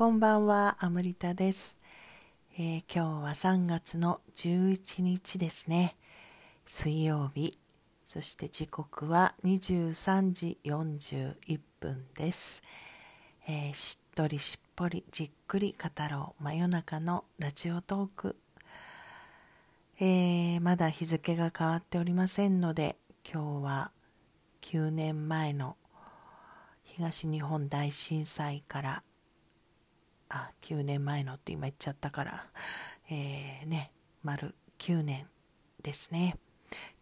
こんばんは、アムリタです、えー、今日は3月の11日ですね。水曜日。そして時刻は23時41分です。えー、しっとりしっぽりじっくり語ろう真夜中のラジオトーク。えー、まだ日付が変わっておりませんので、今日は9年前の東日本大震災からあ9年前のって今言っちゃったから、えー、ね丸9年ですね。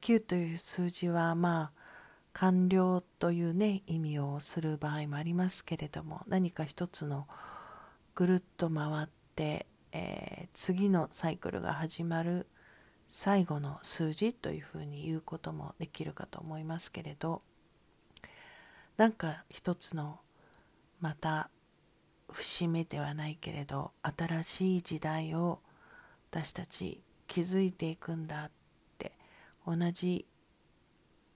9という数字はまあ完了というね意味をする場合もありますけれども何か一つのぐるっと回って、えー、次のサイクルが始まる最後の数字というふうに言うこともできるかと思いますけれどなんか一つのまた節目ではないけれど新しい時代を私たち築いていくんだって同じ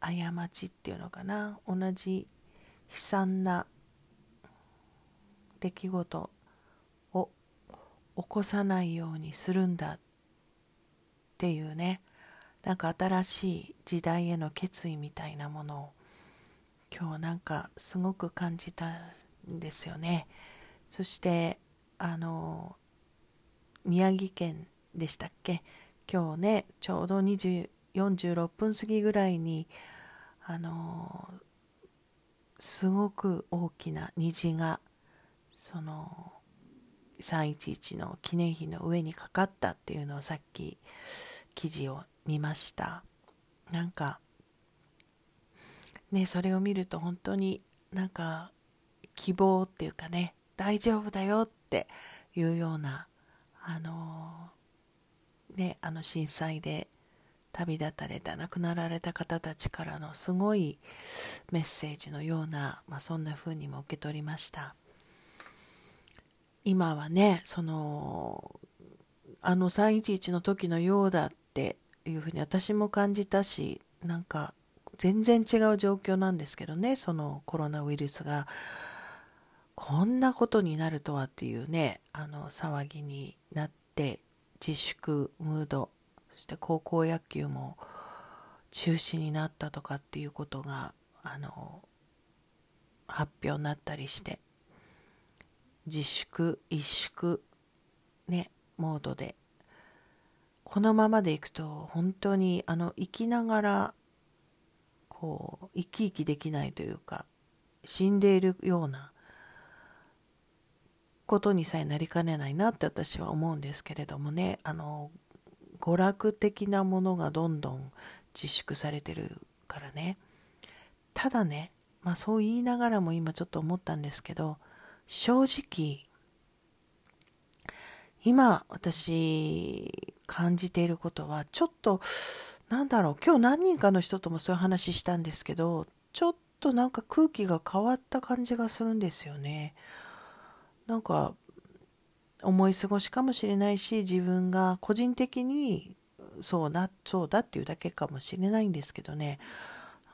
過ちっていうのかな同じ悲惨な出来事を起こさないようにするんだっていうねなんか新しい時代への決意みたいなものを今日なんかすごく感じたんですよね。そしてあの宮城県でしたっけ？今日ねちょうど20 46分過ぎぐらいにあのすごく大きな虹がその311の記念碑の上にかかったっていうのをさっき記事を見ました。なんかねそれを見ると本当になんか希望っていうかね大丈夫だよっていうようなあのねあの震災で旅立たれた亡くなられた方たちからのすごいメッセージのような、まあ、そんな風にも受け取りました。今はねそのあの311の時のようだっていうふうに私も感じたしなんか全然違う状況なんですけどねそのコロナウイルスが。こんなことになるとはっていうねあの騒ぎになって自粛ムードそして高校野球も中止になったとかっていうことがあの発表になったりして自粛萎縮ねモードでこのままでいくと本当にあの生きながらこう生き生きできないというか死んでいるようなことにさえなりかねないなって私は思うんですけれどもねあの娯楽的なものがどんどん自粛されてるからねただねまあそう言いながらも今ちょっと思ったんですけど正直今私感じていることはちょっとなんだろう今日何人かの人ともそういう話したんですけどちょっとなんか空気が変わった感じがするんですよね。なんか思い過ごしかもしれないし自分が個人的にそうなそうだっていうだけかもしれないんですけどね。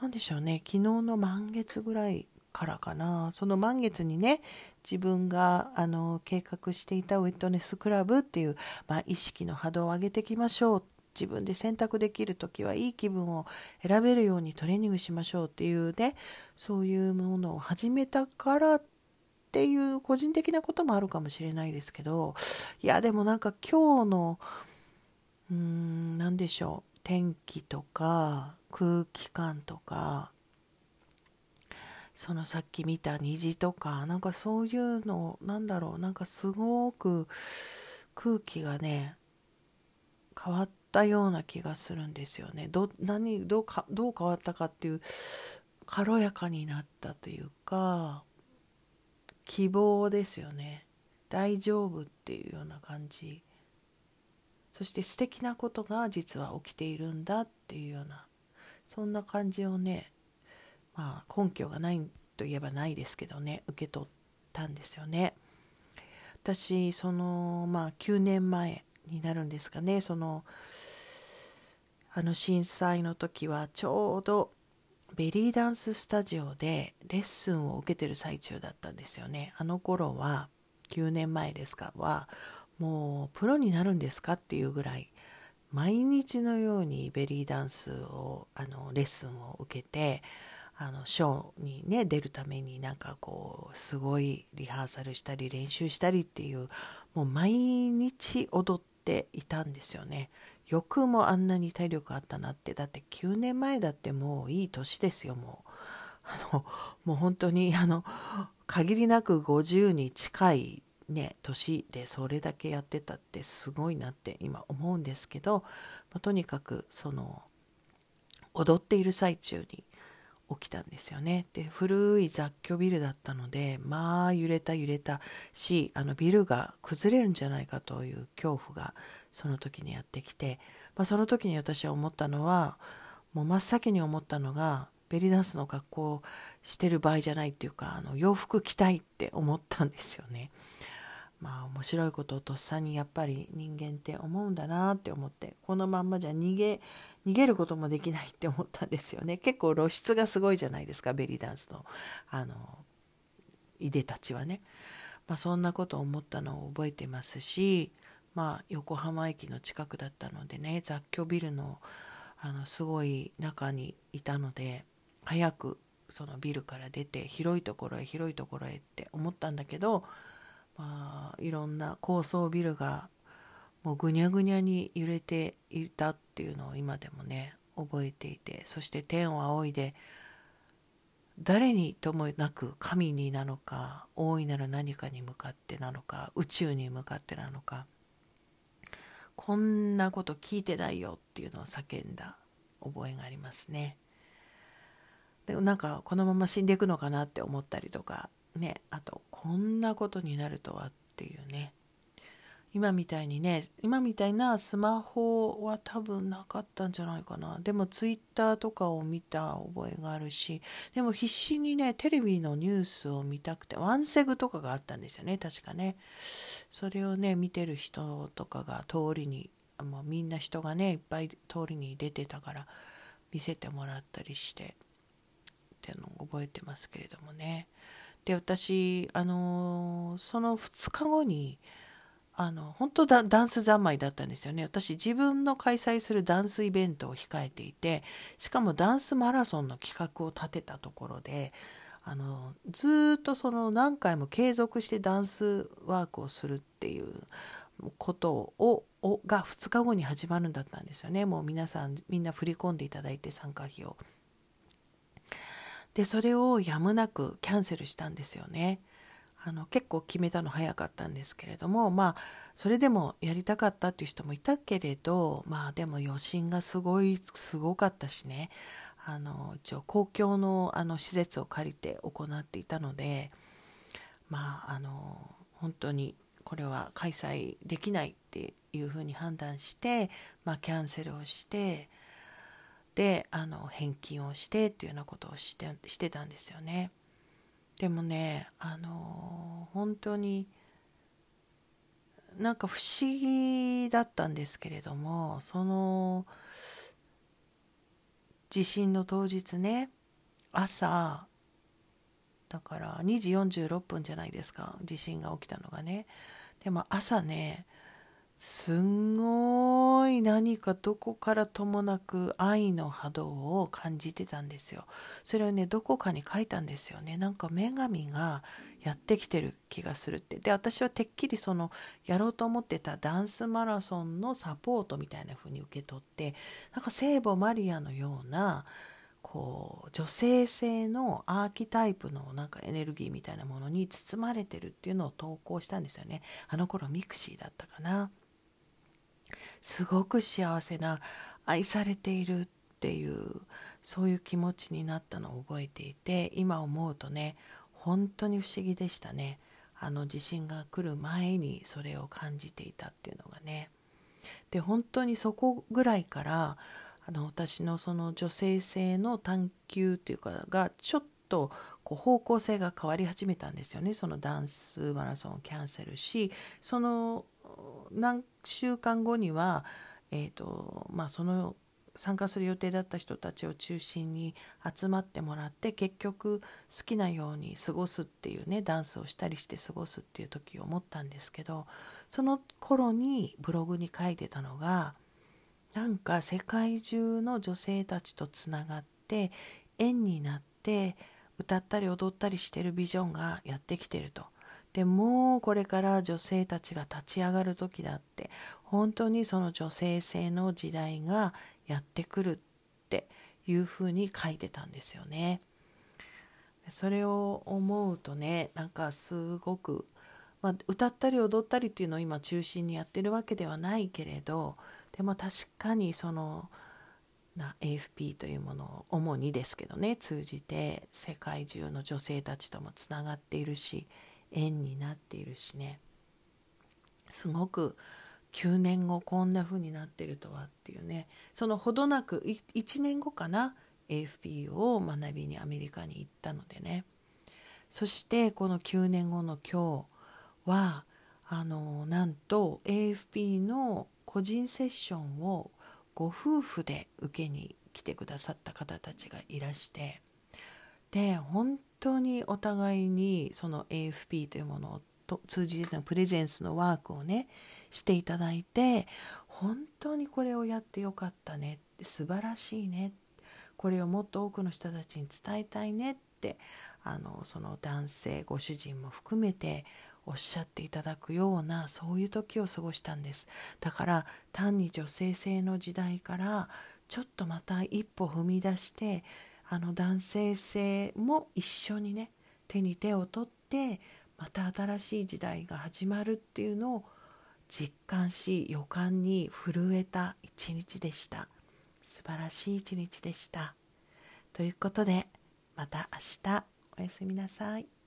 何でしょうね。昨日の満月ぐらいからかな。その満月にね自分があの計画していたウィットネスクラブっていう、まあ、意識の波動を上げていきましょう。自分で選択できる時はいい気分を選べるようにトレーニングしましょうっていうねそういうものを始めたからっていう個人的なこともあるかもしれないですけどいやでもなんか今日のうーん何でしょう天気とか空気感とかそのさっき見た虹とかなんかそういうのなんだろうなんかすごく空気がね変わったような気がするんですよね。ど何どうかどう変わったかっていう軽やかになったというか希望ですよね。大丈夫っていうような感じ。そして素敵なことが実は起きているんだっていうようなそんな感じをねまあ根拠がないといえばないですけどね受け取ったんですよね。私そのまあ9年前になるんですかね。そのあの震災の時はちょうどベリーダンススタジオでレッスンを受けてる最中だったんですよね。あの頃は9年前ですかはもうプロになるんですかっていうぐらい毎日のようにベリーダンスをあのレッスンを受けてあのショーにね出るためになんかこうすごいリハーサルしたり練習したりっていうもう毎日踊っていたんですよねよくもあんなに体力あったなって。だって9年前だってもういい年ですよもう。あのもう本当にあの限りなく50に近いね年でそれだけやってたってすごいなって今思うんですけど、まあ、とにかくその踊っている最中に起きたんですよね。で古い雑居ビルだったのでまあ揺れた揺れたしあのビルが崩れるんじゃないかという恐怖がその時にやってきて、まあ、その時に私は思ったのはもう真っ先に思ったのがベリーダンスの格好をしてる場合じゃないっていうかあの洋服着たいって思ったんですよね。まあ面白いことをとっさにやっぱり人間って思うんだなって思ってこのまんまじゃ逃げ逃げることもできないって思ったんですよね結構露出がすごいじゃないですかベリーダンスのあのいでたちはね、まあ、そんなことを思ったのを覚えてますしまあ横浜駅の近くだったのでね雑居ビルのあのすごい中にいたので早くそのビルから出て広いところへ広いところへって思ったんだけどまあ、いろんな高層ビルがもうぐにゃぐにゃに揺れていたっていうのを今でもね覚えていてそして天を仰いで誰にともなく神になのか大いなる何かに向かってなのか宇宙に向かってなのかこんなこと聞いてないよっていうのを叫んだ覚えがありますね。でなんかこのまま死んでいくのかなって思ったりとかねあとこんなことになるとはっていうね今みたいにね今みたいなスマホは多分なかったんじゃないかな。でもツイッターとかを見た覚えがあるしでも必死にねテレビのニュースを見たくてワンセグとかがあったんですよね確かね。それをね見てる人とかが通りにもうみんな人がねいっぱい通りに出てたから見せてもらったりしてっていうのを覚えてますけれどもね。で私あのその2日後にあの本当だダンス三昧だったんですよね。私自分の開催するダンスイベントを控えていてしかもダンスマラソンの企画を立てたところであのずっとその何回も継続してダンスワークをするっていうことをが2日後に始まるんだったんですよね。もう皆さんみんな振り込んでいただいて参加費を。でそれをやむなくキャンセルしたんですよね。あの結構決めたの早かったんですけれどもまあそれでもやりたかったっていう人もいたけれどまあでも余震がすごいすごかったしねあの一応公共のあの施設を借りて行っていたのでまああの本当にこれは開催できないっていうふうに判断して、まあ、キャンセルをしてであの返金をしてっていうようなことをしてしてたんですよね。でもねあの本当になんか不思議だったんですけれどもその地震の当日ね朝だから2時46分じゃないですか地震が起きたのがね。でも朝ねすんごい何かどこからともなく愛の波動を感じてたんですよ。それをね、どこかに書いたんですよね。なんか女神がやってきてる気がするって。で、私はてっきりそのやろうと思ってたダンスマラソンのサポートみたいな風に受け取って、なんか聖母マリアのような、こう女性性のアーキタイプのなんかエネルギーみたいなものに包まれてるっていうのを投稿したんですよねあの頃ミクシーだったかなすごく幸せな愛されているっていうそういう気持ちになったのを覚えていて今思うとね本当に不思議でしたね。あの地震が来る前にそれを感じていたっていうのがね。で本当にそこぐらいからあの私のその女性性の探求っていうかがちょっとこう方向性が変わり始めたんですよね。そのダンスマラソンをキャンセルしその何週間後には、えーとまあ、その参加する予定だった人たちを中心に集まってもらって結局好きなように過ごすっていうねダンスをしたりして過ごすっていう時を思ったんですけどその頃にブログに書いてたのがなんか世界中の女性たちとつながって縁になって歌ったり踊ったりしてるビジョンがやってきてると。でもこれから女性たちが立ち上がる時だって本当にその女性性の時代がやってくるっていうふうに書いてたんですよね。それを思うとねなんかすごく、まあ、歌ったり踊ったりっていうのを今中心にやってるわけではないけれどでも確かにそのな AFP というものを主にですけどね通じて世界中の女性たちともつながっているし縁になっているしね。すごく9年後こんな風になってるとはっていうね。そのほどなく1年後かな AFP を学びにアメリカに行ったのでね。そしてこの9年後の今日はあのなんと AFP の個人セッションをご夫婦で受けに来てくださった方たちがいらしてで本当にお互いにその AFP というものをと通じてのプレゼンスのワークをねしていただいて本当にこれをやってよかったね素晴らしいねこれをもっと多くの人たちに伝えたいねってあのその男性ご主人も含めておっしゃっていただくようなそういう時を過ごしたんです。だから単に女性性の時代からちょっとまた一歩踏み出してあの男性性も一緒にね手に手を取ってまた新しい時代が始まるっていうのを実感し予感に震えた一日でした。素晴らしい一日でした。ということでまた明日。おやすみなさい。